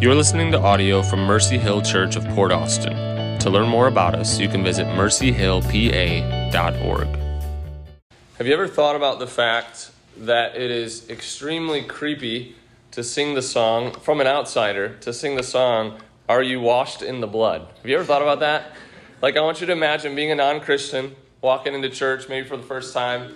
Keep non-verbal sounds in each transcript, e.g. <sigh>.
You're listening to audio from Mercy Hill Church of Port Austin. To learn more about us, you can visit mercyhillpa.org. Have you ever thought about the fact that it is extremely creepy to sing the song, from an outsider, to sing the song, Are You Washed in the Blood? Have you ever thought about that? Like, I want you to imagine being a non Christian, walking into church maybe for the first time,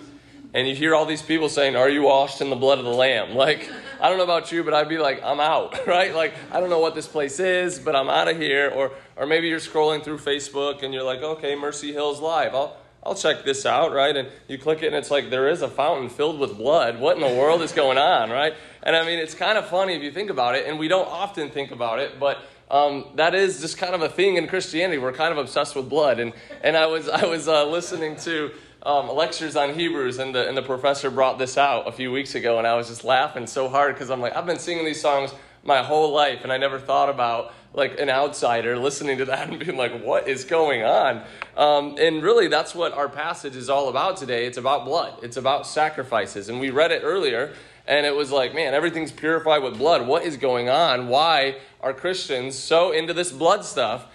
and you hear all these people saying, Are you washed in the blood of the Lamb? <laughs> Like, I don't know about you, but I'd be like, I'm out, <laughs> right? Like, I don't know what this place is, but I'm out of here. Or, or maybe you're scrolling through Facebook and you're like, okay, Mercy Hills Live. I'll, I'll check this out, right? And you click it and it's like, there is a fountain filled with blood. What in the world is going on, <laughs> right? And I mean, it's kind of funny if you think about it, and we don't often think about it, but um, that is just kind of a thing in Christianity. We're kind of obsessed with blood. And, and I was, I was uh, listening to um, lectures on Hebrews, and the, and the professor brought this out a few weeks ago, and I was just laughing so hard because I'm like, I've been singing these songs my whole life, and I never thought about like an outsider listening to that <laughs> and being like, what is going on? Um, and really, that's what our passage is all about today. It's about blood, it's about sacrifices. And we read it earlier, and it was like, man, everything's purified with blood. What is going on? Why are Christians so into this blood stuff?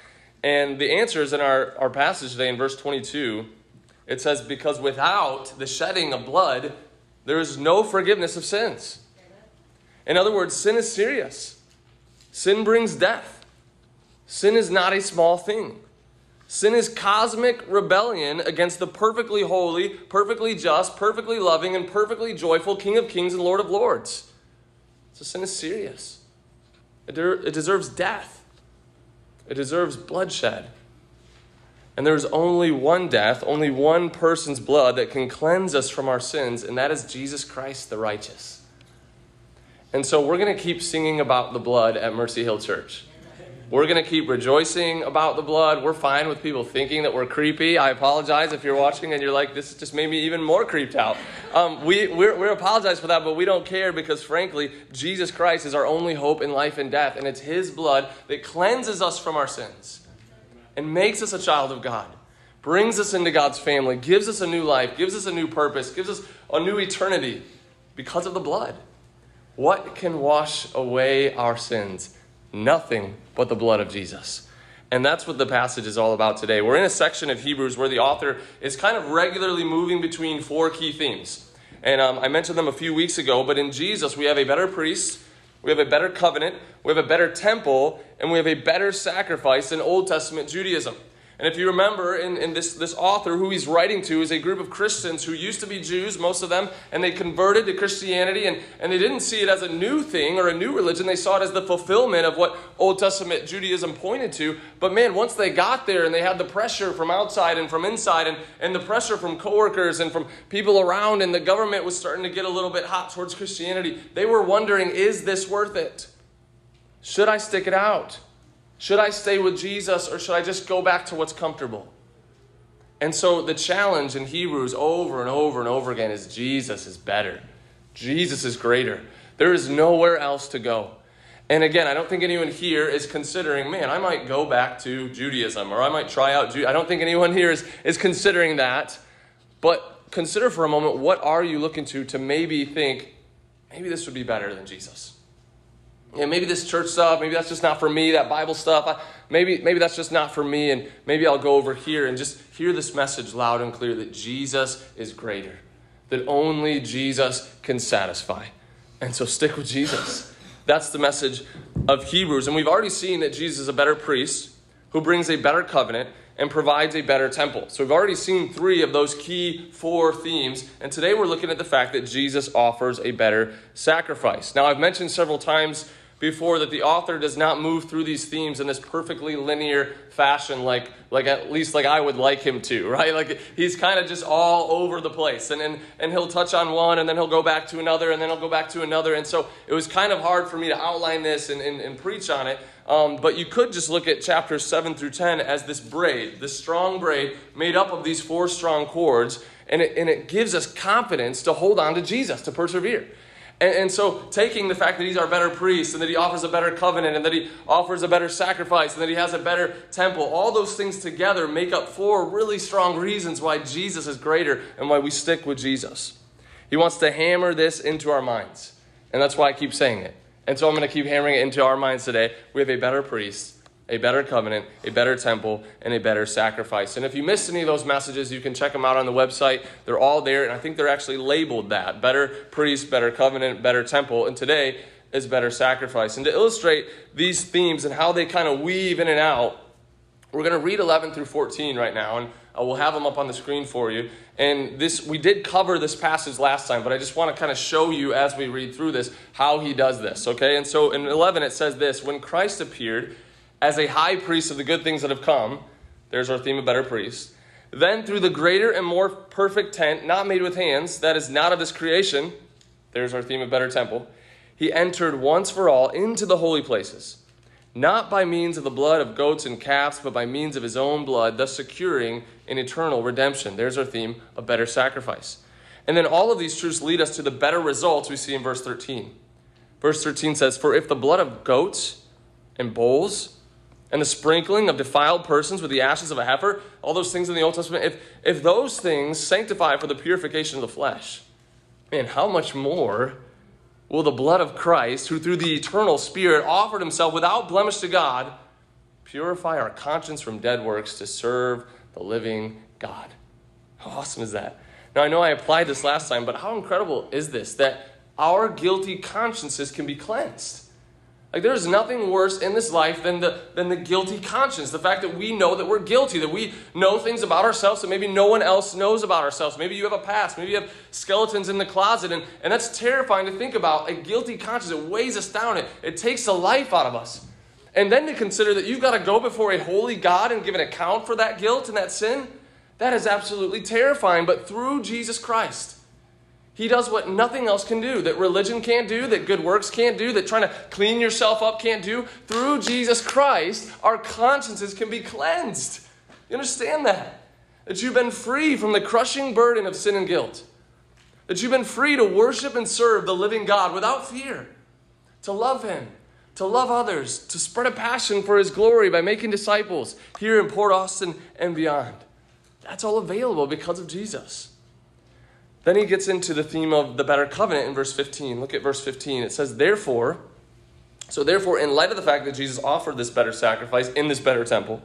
And the answer is in our, our passage today in verse 22 it says, Because without the shedding of blood, there is no forgiveness of sins. In other words, sin is serious. Sin brings death. Sin is not a small thing. Sin is cosmic rebellion against the perfectly holy, perfectly just, perfectly loving, and perfectly joyful King of Kings and Lord of Lords. So sin is serious. It, de- it deserves death, it deserves bloodshed. And there's only one death, only one person's blood that can cleanse us from our sins, and that is Jesus Christ the righteous. And so we're going to keep singing about the blood at Mercy Hill Church. We're going to keep rejoicing about the blood. We're fine with people thinking that we're creepy. I apologize if you're watching and you're like, this just made me even more creeped out. Um, we, we're, we apologize for that, but we don't care because, frankly, Jesus Christ is our only hope in life and death, and it's His blood that cleanses us from our sins and makes us a child of God, brings us into God's family, gives us a new life, gives us a new purpose, gives us a new eternity because of the blood. What can wash away our sins? Nothing but the blood of Jesus. And that's what the passage is all about today. We're in a section of Hebrews where the author is kind of regularly moving between four key themes. And um, I mentioned them a few weeks ago, but in Jesus, we have a better priest we have a better covenant, we have a better temple, and we have a better sacrifice in Old Testament Judaism. And if you remember, in, in this, this author who he's writing to is a group of Christians who used to be Jews, most of them, and they converted to Christianity, and, and they didn't see it as a new thing or a new religion. They saw it as the fulfillment of what Old Testament Judaism pointed to. But man, once they got there and they had the pressure from outside and from inside, and, and the pressure from coworkers and from people around, and the government was starting to get a little bit hot towards Christianity, they were wondering, is this worth it? Should I stick it out? Should I stay with Jesus or should I just go back to what's comfortable? And so the challenge in Hebrews over and over and over again is Jesus is better. Jesus is greater. There is nowhere else to go. And again, I don't think anyone here is considering, man, I might go back to Judaism or I might try out. I don't think anyone here is, is considering that. But consider for a moment what are you looking to to maybe think, maybe this would be better than Jesus? Yeah, maybe this church stuff, maybe that's just not for me, that Bible stuff, I, maybe, maybe that's just not for me, and maybe I'll go over here and just hear this message loud and clear that Jesus is greater, that only Jesus can satisfy. And so stick with Jesus. That's the message of Hebrews. And we've already seen that Jesus is a better priest who brings a better covenant and provides a better temple. So we've already seen three of those key four themes. And today we're looking at the fact that Jesus offers a better sacrifice. Now, I've mentioned several times before that the author does not move through these themes in this perfectly linear fashion like like at least like I would like him to, <laughs> right? Like he's kind of just all over the place. And, and and he'll touch on one and then he'll go back to another and then he'll go back to another. And so it was kind of hard for me to outline this and, and, and preach on it. Um, but you could just look at chapters 7 through 10 as this braid, this strong braid made up of these four strong cords. And it, and it gives us confidence to hold on to Jesus, to persevere. And, and, so, taking the fact that he's our better priest and that he offers a better covenant and that he offers a better sacrifice and that he has a better temple, all those things together make up four really strong reasons why Jesus is greater and why we stick with Jesus. He wants to hammer this into our minds. And that's why I keep saying it. And so I'm going to keep hammering it into our minds today. We have a better priest, a better covenant, a better temple, and a better sacrifice. And if you missed any of those messages, you can check them out on the website. They're all there, and I think they're actually labeled that better priest, better covenant, better temple. And today is better sacrifice. And to illustrate these themes and how they kind of weave in and out, we're going to read 11 through 14 right now, and uh, we'll have them up on the screen for you. And this, we did cover this passage last time, but I just want to kind of show you as we read through this how he does this, okay? And so in 11 it says this When Christ appeared as a high priest of the good things that have come, there's our theme of better priest. Then through the greater and more perfect tent, not made with hands, that is not of this creation, there's our theme of better temple, he entered once for all into the holy places not by means of the blood of goats and calves, but by means of his own blood, thus securing an eternal redemption. There's our theme of better sacrifice. And then all of these truths lead us to the better results we see in verse 13. Verse 13 says, For if the blood of goats and bulls and the sprinkling of defiled persons with the ashes of a heifer, all those things in the Old Testament, if, if those things sanctify for the purification of the flesh, man, how much more will the blood of Christ, who through the eternal Spirit offered himself without blemish to God, purify our conscience from dead works to serve the living God. How awesome is that? Now, I know I applied this last time, but how incredible is this that our guilty consciences can be cleansed? Like there's nothing worse in this life than the, than the guilty conscience. The fact that we know that we're guilty, that we know things about ourselves that maybe no one else knows about ourselves. Maybe you have a past, maybe you have skeletons in the closet, and, and that's terrifying to think about. A guilty conscience, it weighs us down, it, it takes the life out of us. And then to consider that you've got to go before a holy God and give an account for that guilt and that sin, that is absolutely terrifying. But through Jesus Christ, he does what nothing else can do, that religion can't do, that good works can't do, that trying to clean yourself up can't do. Through Jesus Christ, our consciences can be cleansed. You understand that? That you've been free from the crushing burden of sin and guilt. That you've been free to worship and serve the living God without fear, to love Him, to love others, to spread a passion for His glory by making disciples here in Port Austin and beyond. That's all available because of Jesus. Then he gets into the theme of the better covenant in verse 15. Look at verse 15. It says, Therefore, so therefore, in light of the fact that Jesus offered this better sacrifice in this better temple,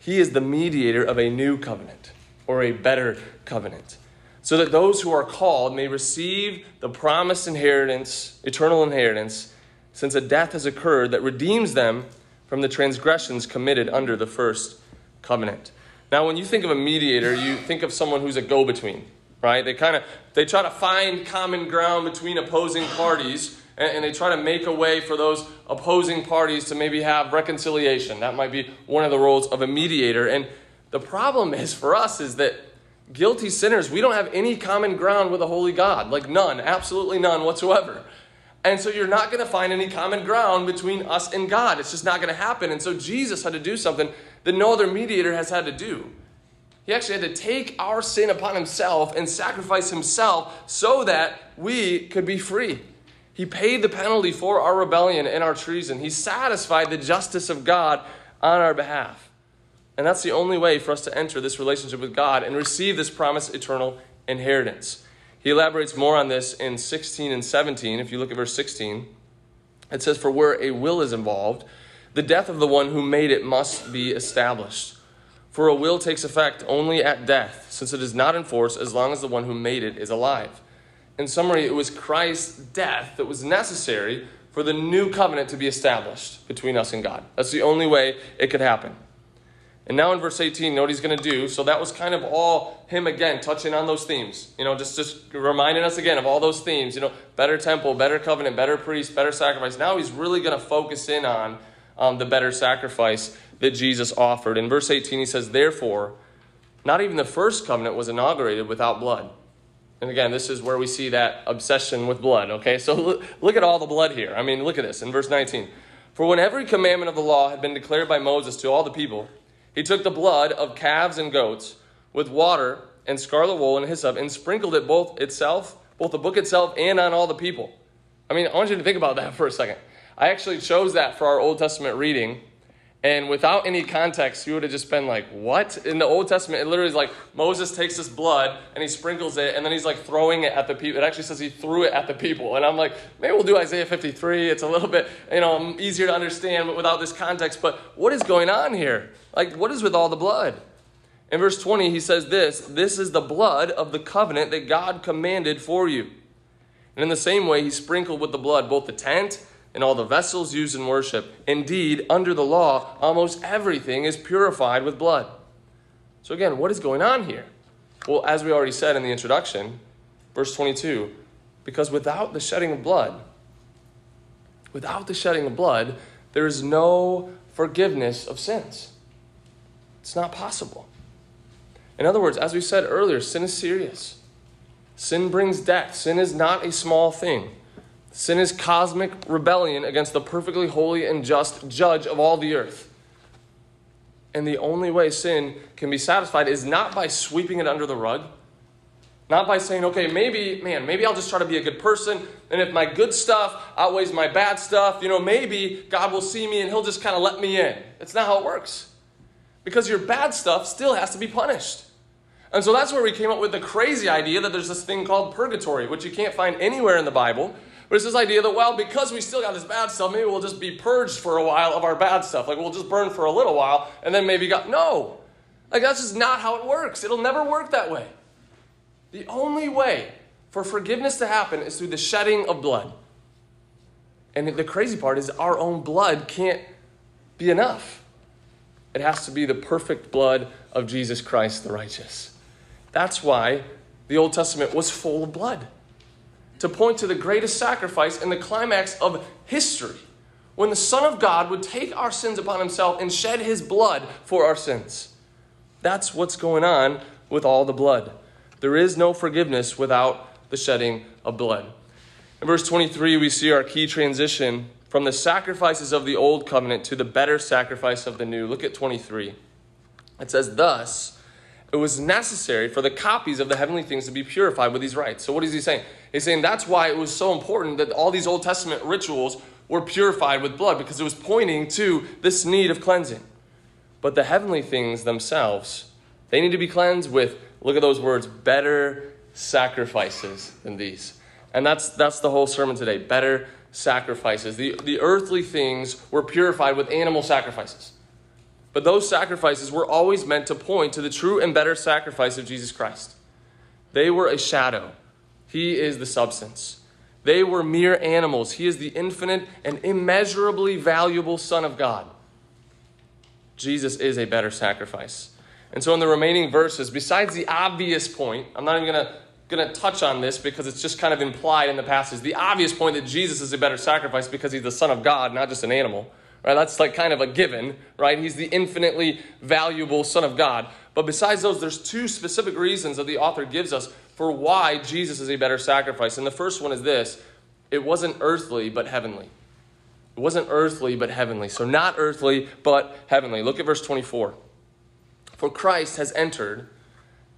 he is the mediator of a new covenant or a better covenant, so that those who are called may receive the promised inheritance, eternal inheritance, since a death has occurred that redeems them from the transgressions committed under the first covenant. Now, when you think of a mediator, you think of someone who's a go between right? They kind of they try to find common ground between opposing parties and, and, they try to make a way for those opposing parties to maybe have reconciliation. That might be one of the roles of a mediator. And the problem <laughs> is for us is that guilty sinners, we don't have any common ground with a holy God. Like none, absolutely none whatsoever. And so you're not going to find any common ground between us and God. It's just not going to happen. And so Jesus had to do something that no other mediator has had to do. He actually had to take our sin upon himself and sacrifice himself so that we could be free. He paid the penalty for our rebellion and our treason. He satisfied the justice of God on our behalf. And that's the only way for us to enter this relationship with God and receive this promised eternal inheritance. He elaborates more on this in 16 and 17. If you look at verse 16, it says, For where a will is involved, the death of the one who made it must be established. For a will takes effect only at death, since it is not in force as long as the one who made it is alive. In summary, it was Christ's death that was necessary for the new covenant to be established between us and God. That's the only way it could happen. And now in verse 18, know what he's going to do. So that was kind of all him again, touching on those themes. You know, just, just reminding us again of all those themes. You know, better temple, better covenant, better priest, better sacrifice. Now he's really going to focus in on um, the better sacrifice that Jesus offered. In verse 18, he says, Therefore, not even the first covenant was inaugurated without blood. And again, this is where we see that obsession with blood, okay? So look, look at all the blood here. I mean, look at this in verse 19. For when every commandment of the law had been declared by Moses to all the people, he took the blood of calves and goats with water and scarlet wool and hyssop and sprinkled it both itself, both the book itself and on all the people. I mean, I want you to think about that <laughs> for a second. I actually chose that for our Old Testament reading And without any context, you would have just been like, what? In the Old Testament, it literally is like Moses takes this blood and he sprinkles it, and then he's like throwing it at the people. It actually says he threw it at the people. And I'm like, maybe we'll do Isaiah 53. It's a little bit, you know, easier to understand but without this context. But what is going on here? Like, what is with all the blood? In verse 20, he says this This is the blood of the covenant that God commanded for you. And in the same way, he sprinkled with the blood both the tent and all the vessels used in worship. Indeed, under the law, almost everything is purified with blood. So, again, what is going on here? Well, as we already said in the introduction, verse 22 because without the shedding of blood, without the shedding of blood, there is no forgiveness of sins. It's not possible. In other words, as we said earlier, sin is serious. Sin brings death. Sin is not a small thing. Sin is cosmic rebellion against the perfectly holy and just judge of all the earth. And the only way sin can be satisfied is not by sweeping it under the rug, not by saying, okay, maybe, man, maybe I'll just try to be a good person, and if my good stuff outweighs my bad stuff, you know, maybe God will see me and He'll just kind of let me in. It's not how it works. Because your bad stuff still has to be punished. And so that's where we came up with the crazy idea that there's this thing called purgatory, which you can't find anywhere in the Bible. But it's this idea that, well, because we still got this bad stuff, maybe we'll just be purged for a while of our bad stuff. Like we'll just burn for a little while and then maybe got. No! Like that's just not how it works. It'll never work that way. The only way for forgiveness to happen is through the shedding of blood. And the crazy part is our own blood can't be enough. It has to be the perfect blood of Jesus Christ the righteous. That's why the Old Testament was full of blood to point to the greatest sacrifice and the climax of history when the Son of God would take our sins upon himself and shed his blood for our sins. That's what's going on with all the blood. There is no forgiveness without the shedding of blood. In verse 23, we see our key transition from the sacrifices of the old covenant to the better sacrifice of the new. Look at 23. It says, Thus, it was necessary for the copies of the heavenly things to be purified with these rites. So, what is he saying? He's saying that's why it was so important that all these Old Testament rituals were purified with blood, because it was pointing to this need of cleansing. But the heavenly things themselves, they need to be cleansed with, look at those words, better sacrifices than these. And that's, that's the whole sermon today better sacrifices. The, the earthly things were purified with animal sacrifices. But those sacrifices were always meant to point to the true and better sacrifice of Jesus Christ. They were a shadow, He is the substance. They were mere animals. He is the infinite and immeasurably valuable Son of God. Jesus is a better sacrifice. And so, in the remaining verses, besides the obvious point, I'm not even going to touch on this because it's just kind of implied in the passage. The obvious point that Jesus is a better sacrifice because he's the Son of God, not just an animal. Right? That's like kind of a given, right? He's the infinitely valuable Son of God. But besides those, there's two specific reasons that the author gives us for why Jesus is a better sacrifice. And the first one is this it wasn't earthly, but heavenly. It wasn't earthly, but heavenly. So not earthly, but heavenly. Look at verse 24. For Christ has entered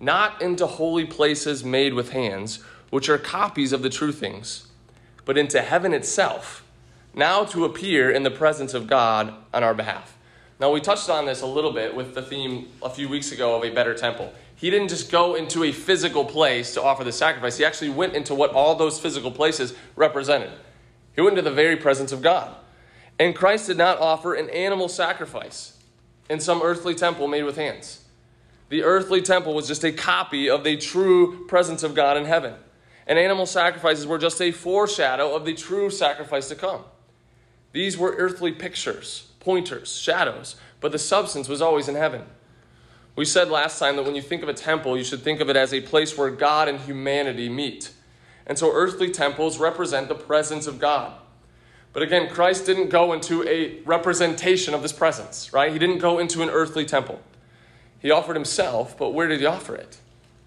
not into holy places made with hands, which are copies of the true things, but into heaven itself now to appear in the presence of God on our behalf. Now, we touched on this a little bit with the theme a few weeks ago of a better temple. He didn't just go into a physical place to offer the sacrifice, he actually went into what all those physical places represented. He went into the very presence of God. And Christ did not offer an animal sacrifice in some earthly temple made with hands. The earthly temple was just a copy of the true presence of God in heaven. And animal sacrifices were just a foreshadow of the true sacrifice to come. These were earthly pictures, pointers, shadows, but the substance was always in heaven. We said last time that when you think of a temple, you should think of it as a place where God and humanity meet. And so earthly temples represent the presence of God. But again, Christ didn't go into a representation of this presence, right? He didn't go into an earthly temple. He offered himself, but where did he offer it?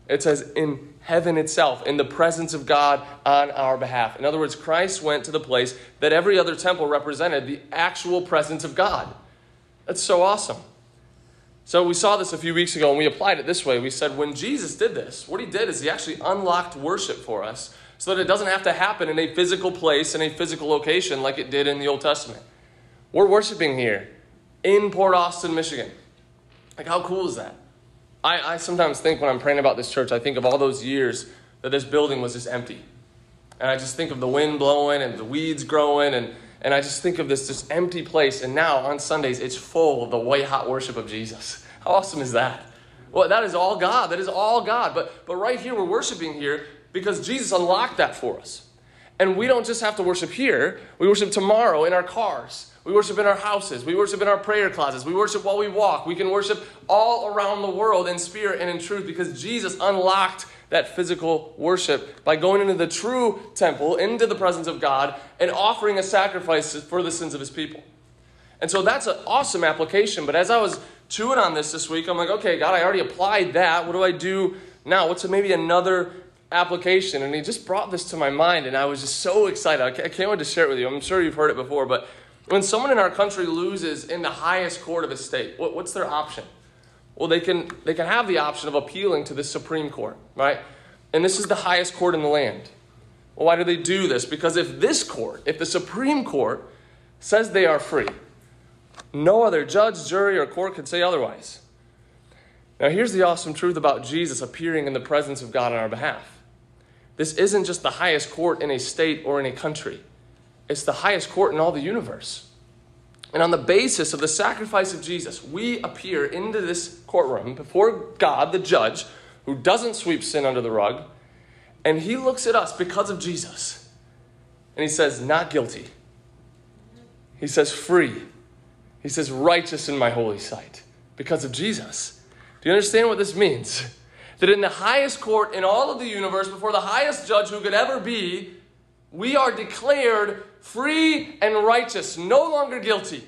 It says in heaven itself, in the presence of God on our behalf. In other words, Christ went to the place that every other temple represented the actual presence of God. That's so awesome. So we saw this a few weeks ago and we applied it this way. We said when Jesus did this, what he did is he actually unlocked worship for us so that it doesn't have to happen in a physical place, in a physical location like it did in the Old Testament. We're worshiping here in Port Austin, Michigan. Like, how cool is that? I, I sometimes think when I'm praying about this church, I think of all those years that this building was just empty. And I just think of the wind blowing and the weeds growing, and, and I just think of this just empty place. And now on Sundays, it's full of the white hot worship of Jesus. How awesome is that? Well, that is all God. That is all God. But, but right here, we're worshiping here because Jesus unlocked that for us. And we don't just have to worship here, we worship tomorrow in our cars. We worship in our houses. We worship in our prayer closets. We worship while we walk. We can worship all around the world in spirit and in truth because Jesus unlocked that physical worship by going into the true temple, into the presence of God, and offering a sacrifice for the sins of his people. And so that's an awesome application. But as I was chewing on this this week, I'm like, okay, God, I already applied that. What do I do now? What's maybe another application? And he just brought this to my mind, and I was just so excited. I can't wait to share it with you. I'm sure you've heard it before, but when someone in our country loses in the highest court of a state, what, what's their option? Well, they can, they can have the option of appealing to the Supreme Court, right? And this is the highest court in the land. Well, why do they do this? Because if this court, if the Supreme Court says they are free, no other judge, jury, or court can say otherwise. Now, here's the awesome truth about Jesus appearing in the presence of God on our behalf. This isn't just the highest court in a state or in a country. It's the highest court in all the universe. And on the basis of the sacrifice of Jesus, we appear into this courtroom before God, the judge, who doesn't sweep sin under the rug. And he looks at us because of Jesus. And he says, Not guilty. He says, Free. He says, Righteous in my holy sight because of Jesus. Do you understand what this means? <laughs> That in the highest court in all of the universe, before the highest judge who could ever be, we are declared free and righteous, no longer guilty.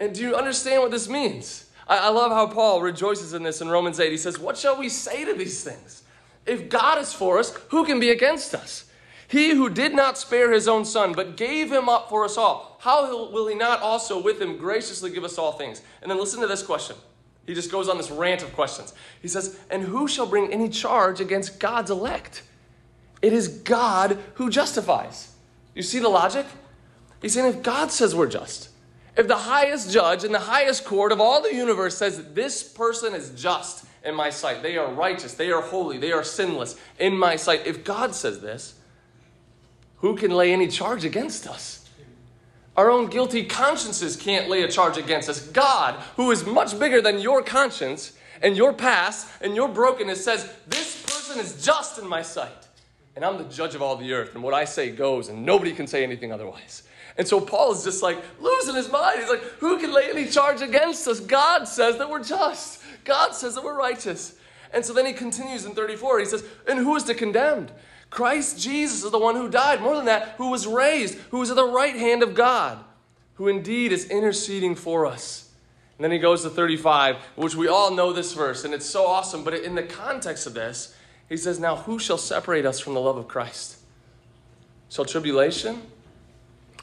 And do you understand what this means? I, I, love how Paul rejoices in this in Romans 8. He says, What shall we say to these things? If God is for us, who can be against us? He who did not spare his own son, but gave him up for us all, how will he not also with him graciously give us all things? And then listen to this question. He just goes on this rant of questions. He says, And who shall bring any charge against God's elect? It is God who justifies. You see the logic? He's saying if God says we're just, if the highest judge in the highest court of all the universe says this person is just in my sight, they are righteous, they are holy, they are sinless in my sight, if God says this, who can lay any charge against us? Our own guilty consciences can't lay a charge against us. God, who is much bigger than your conscience and your past and your brokenness, says, This person is just in my sight and I'm the judge of all the earth, and what I say goes, and nobody can say anything otherwise. And so Paul is just like losing his mind. He's like, Who can lay any charge against us? God says that we're just, God says that we're righteous. And so then he continues in 34. He says, And who is the condemned? Christ Jesus is the one who died. More than that, who was raised, who is at the right hand of God, who indeed is interceding for us. And then he goes to 35, which we all know this verse, and it's so awesome. But in the context of this, he says, Now who shall separate us from the love of Christ? Shall tribulation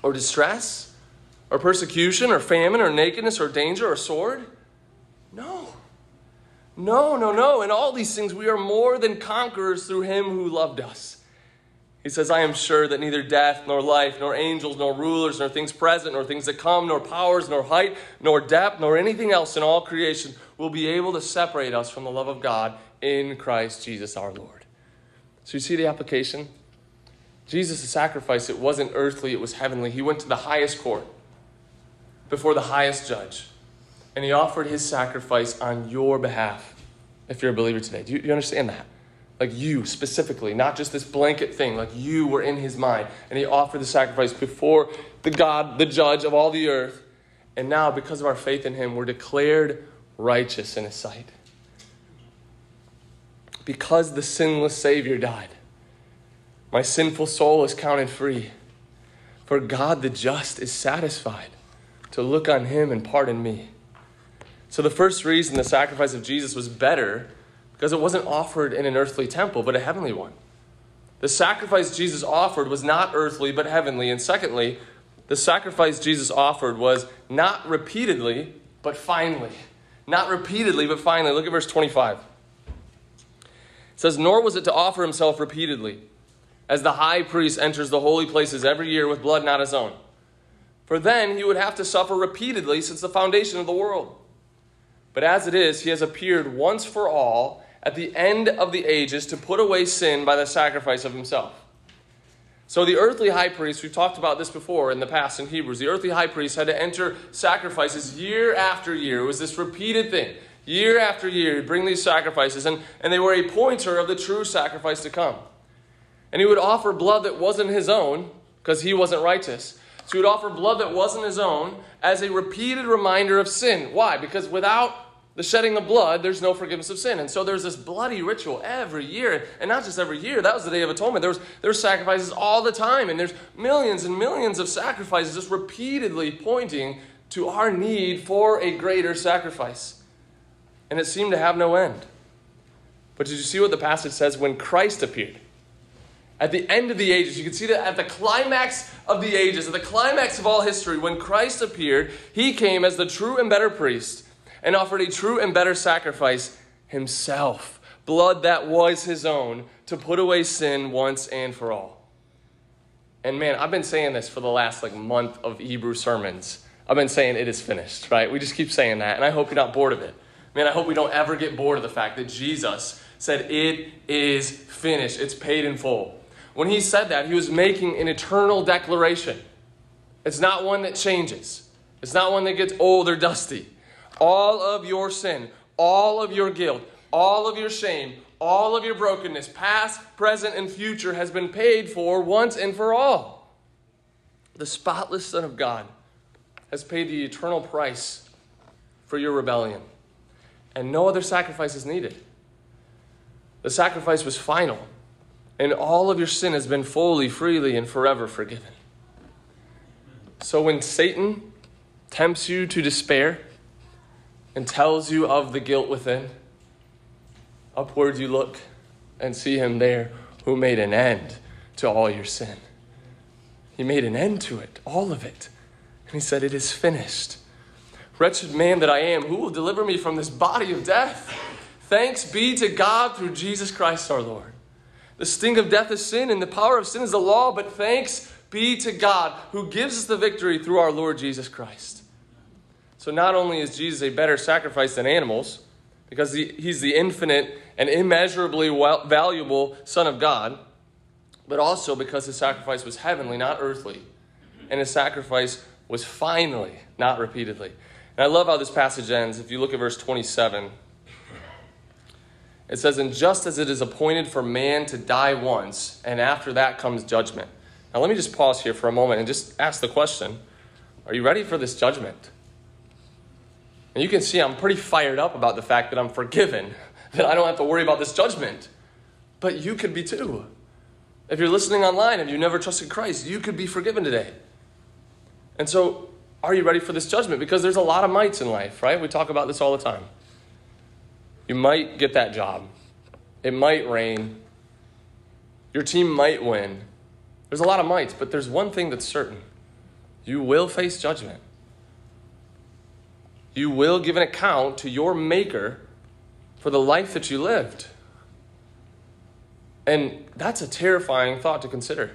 or distress or persecution or famine or nakedness or danger or sword? No. No, no, no. In all these things, we are more than conquerors through him who loved us. He says, I am sure that neither death, nor life, nor angels, nor rulers, nor things present, nor things that come, nor powers, nor height, nor depth, nor anything else in all creation will be able to separate us from the love of God in Christ Jesus our Lord. So you see the application? Jesus' sacrifice, it wasn't earthly, it was heavenly. He went to the highest court before the highest judge, and he offered his sacrifice on your behalf if you're a believer today. Do you, do you understand that? Like you specifically, not just this blanket thing, like you were in his mind, and he offered the sacrifice before the God, the judge of all the earth. And now, because of our faith in him, we're declared righteous in his sight because the sinless Savior died. My sinful soul is counted free. For God the just is satisfied to look on him and pardon me. So, the first reason the sacrifice of Jesus was better because it wasn't offered in an earthly temple, but a heavenly one. The sacrifice Jesus offered was not earthly, but heavenly. And secondly, the sacrifice Jesus offered was not repeatedly, but finally. Not repeatedly, but finally. Look at verse 25 says, Nor was it to offer himself repeatedly, as the high priest enters the holy places every year with blood not his own. For then he would have to suffer repeatedly since the foundation of the world. But as it is, he has appeared once for all at the end of the ages to put away sin by the sacrifice of himself. So, the earthly high priest, we've talked about this before in the past in Hebrews, the earthly high priest had to enter sacrifices year after year. It was this repeated thing. Year after year, he'd bring these sacrifices, and, and they were a pointer of the true sacrifice to come. And he would offer blood that wasn't his own, because he wasn't righteous. So he would offer blood that wasn't his own as a repeated reminder of sin. Why? Because without the shedding of blood, there's no forgiveness of sin. And so there's this bloody ritual every year. And not just every year, that was the Day of Atonement. There was, there sacrifices all the time. And there's millions and millions of sacrifices just repeatedly pointing to our need for a greater sacrifice. And it seemed to have no end. But did you see what the passage says when Christ appeared? At the end of the ages, you can see that at the climax of the ages, at the climax of all history, when Christ appeared, he came as the true and better priest and offered a true and better sacrifice himself, blood that was his own, to put away sin once and for all. And man, I've been saying this for the last like month of Hebrew sermons. I've been saying it is finished, right? We just keep saying that, and I hope you're not bored of it. Man, I hope we don't ever get bored of the fact that Jesus said, It is finished, it's paid in full. When he said that, he was making an eternal declaration. It's not one that changes, it's not one that gets old or dusty all of your sin, all of your guilt, all of your shame, all of your brokenness, past, present, and future, has been paid for once and for all. The spotless Son of God has paid the eternal price for your rebellion, and no other sacrifice is needed. The sacrifice was final, and all of your sin has been fully, freely, and forever forgiven. So when Satan tempts you to despair, and tells you of the guilt within, upward you look and see him there who made an end to all your sin. He made an end to it, all of it. And he said, It is finished. Wretched man that I am, who will deliver me from this body of death? Thanks be to God through Jesus Christ our Lord. The sting of death is sin, and the power of sin is the law, but thanks be to God who gives us the victory through our Lord Jesus Christ. So not only is Jesus a better sacrifice than animals, because he, he's the infinite and immeasurably well, valuable Son of God, but also because his sacrifice was heavenly, not earthly. And his sacrifice was finally, not repeatedly. And I love how this passage ends. If you look at verse 27, it says, And just as it is appointed for man to die once, and after that comes judgment. Now, let me just pause here for a moment and just ask the question Are you ready for this judgment? And you can see I'm pretty fired up about the fact that I'm forgiven, <laughs> that I don't have to worry about this judgment. But you could be too. If you're listening online and you never trusted Christ, you could be forgiven today. And so, are you ready for this judgment? Because there's a lot of mites in life, right? We talk about this all the time. You might get that job, it might rain, your team might win. There's a lot of mites, but there's one thing that's certain you will face judgment you will give an account to your Maker for the life that you lived. And that's a terrifying thought to consider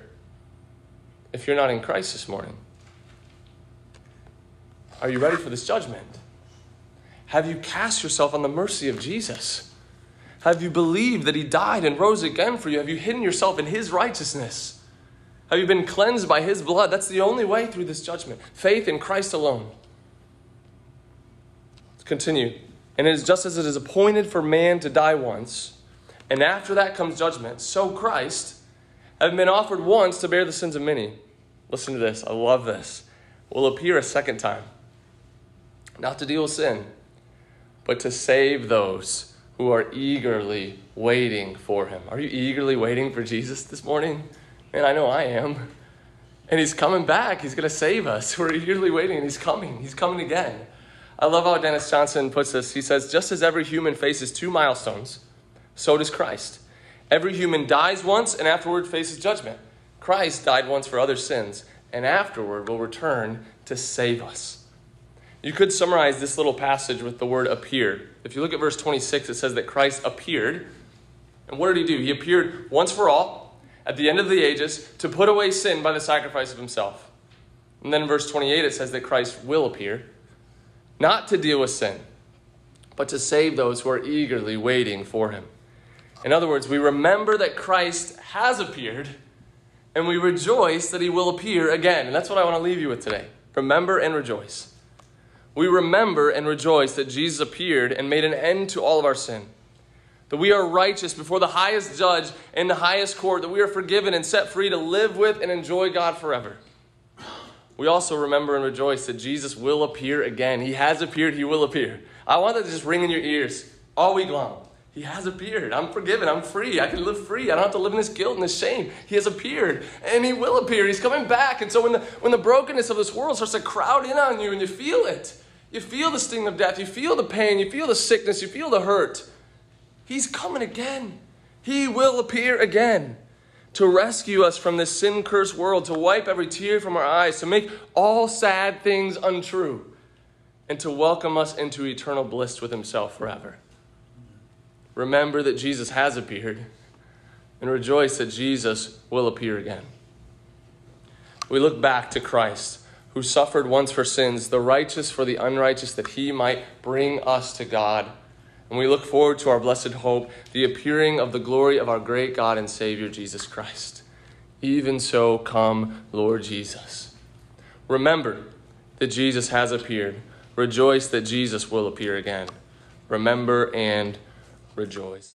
if you're not in Christ this morning. Are you ready for this judgment? Have you cast yourself on the mercy of Jesus? Have you believed that He died and rose again for you? Have you hidden yourself in His righteousness? Have you been cleansed by His blood? That's the only way through this judgment. Faith in Christ alone continue. And it is just as it is appointed for man to die once, and after that comes judgment, so Christ, having been offered once to bear the sins of many, listen to this, I love this, will appear a second time, not to deal with sin, but to save those who are eagerly waiting for him. Are you eagerly waiting for Jesus this morning? Man, I know I am. And he's coming back. He's going to save us. <laughs> We're eagerly waiting, and he's coming. He's coming again. I love how Dennis Johnson puts this. He says, just as every human faces two milestones, so does Christ. Every human dies once and afterward faces judgment. Christ died once for other sins and afterward will return to save us. You could summarize this little passage with the word appeared. If you look at verse 26, it says that Christ appeared. And what did he do? He appeared once for all at the end of the ages to put away sin by the sacrifice of himself. And then in verse 28, it says that Christ will appear, not to deal with sin, but to save those who are eagerly waiting for him. In other words, we remember that Christ has appeared, and we rejoice that he will appear again. And that's what I want to leave you with today. Remember and rejoice. We remember and rejoice that Jesus appeared and made an end to all of our sin. That we are righteous before the highest judge in the highest court, that we are forgiven and set free to live with and enjoy God forever. We also remember and rejoice that Jesus will appear again. He has appeared, He will appear. I want that to just ring in your ears all week long. He has appeared. I'm forgiven. I'm free. I can live free. I don't have to live in this guilt and this shame. He has appeared, and He will appear. He's coming back. And so when the, when the brokenness of this world starts to crowd in on you and you feel it, you feel the sting of death, you feel the pain, you feel the sickness, you feel the hurt, He's coming again. He will appear again to rescue us from this sin cursed world, to wipe every tear from our eyes, to make all sad things untrue, and to welcome us into eternal bliss with Himself forever. Remember that Jesus has appeared, and rejoice that Jesus will appear again. We look back to Christ, who suffered once for sins, the righteous for the unrighteous, that He might bring us to God and we look forward to our blessed hope, the appearing of the glory of our great God and Savior, Jesus Christ. Even so, come, Lord Jesus. Remember that Jesus has appeared. Rejoice that Jesus will appear again. Remember and rejoice.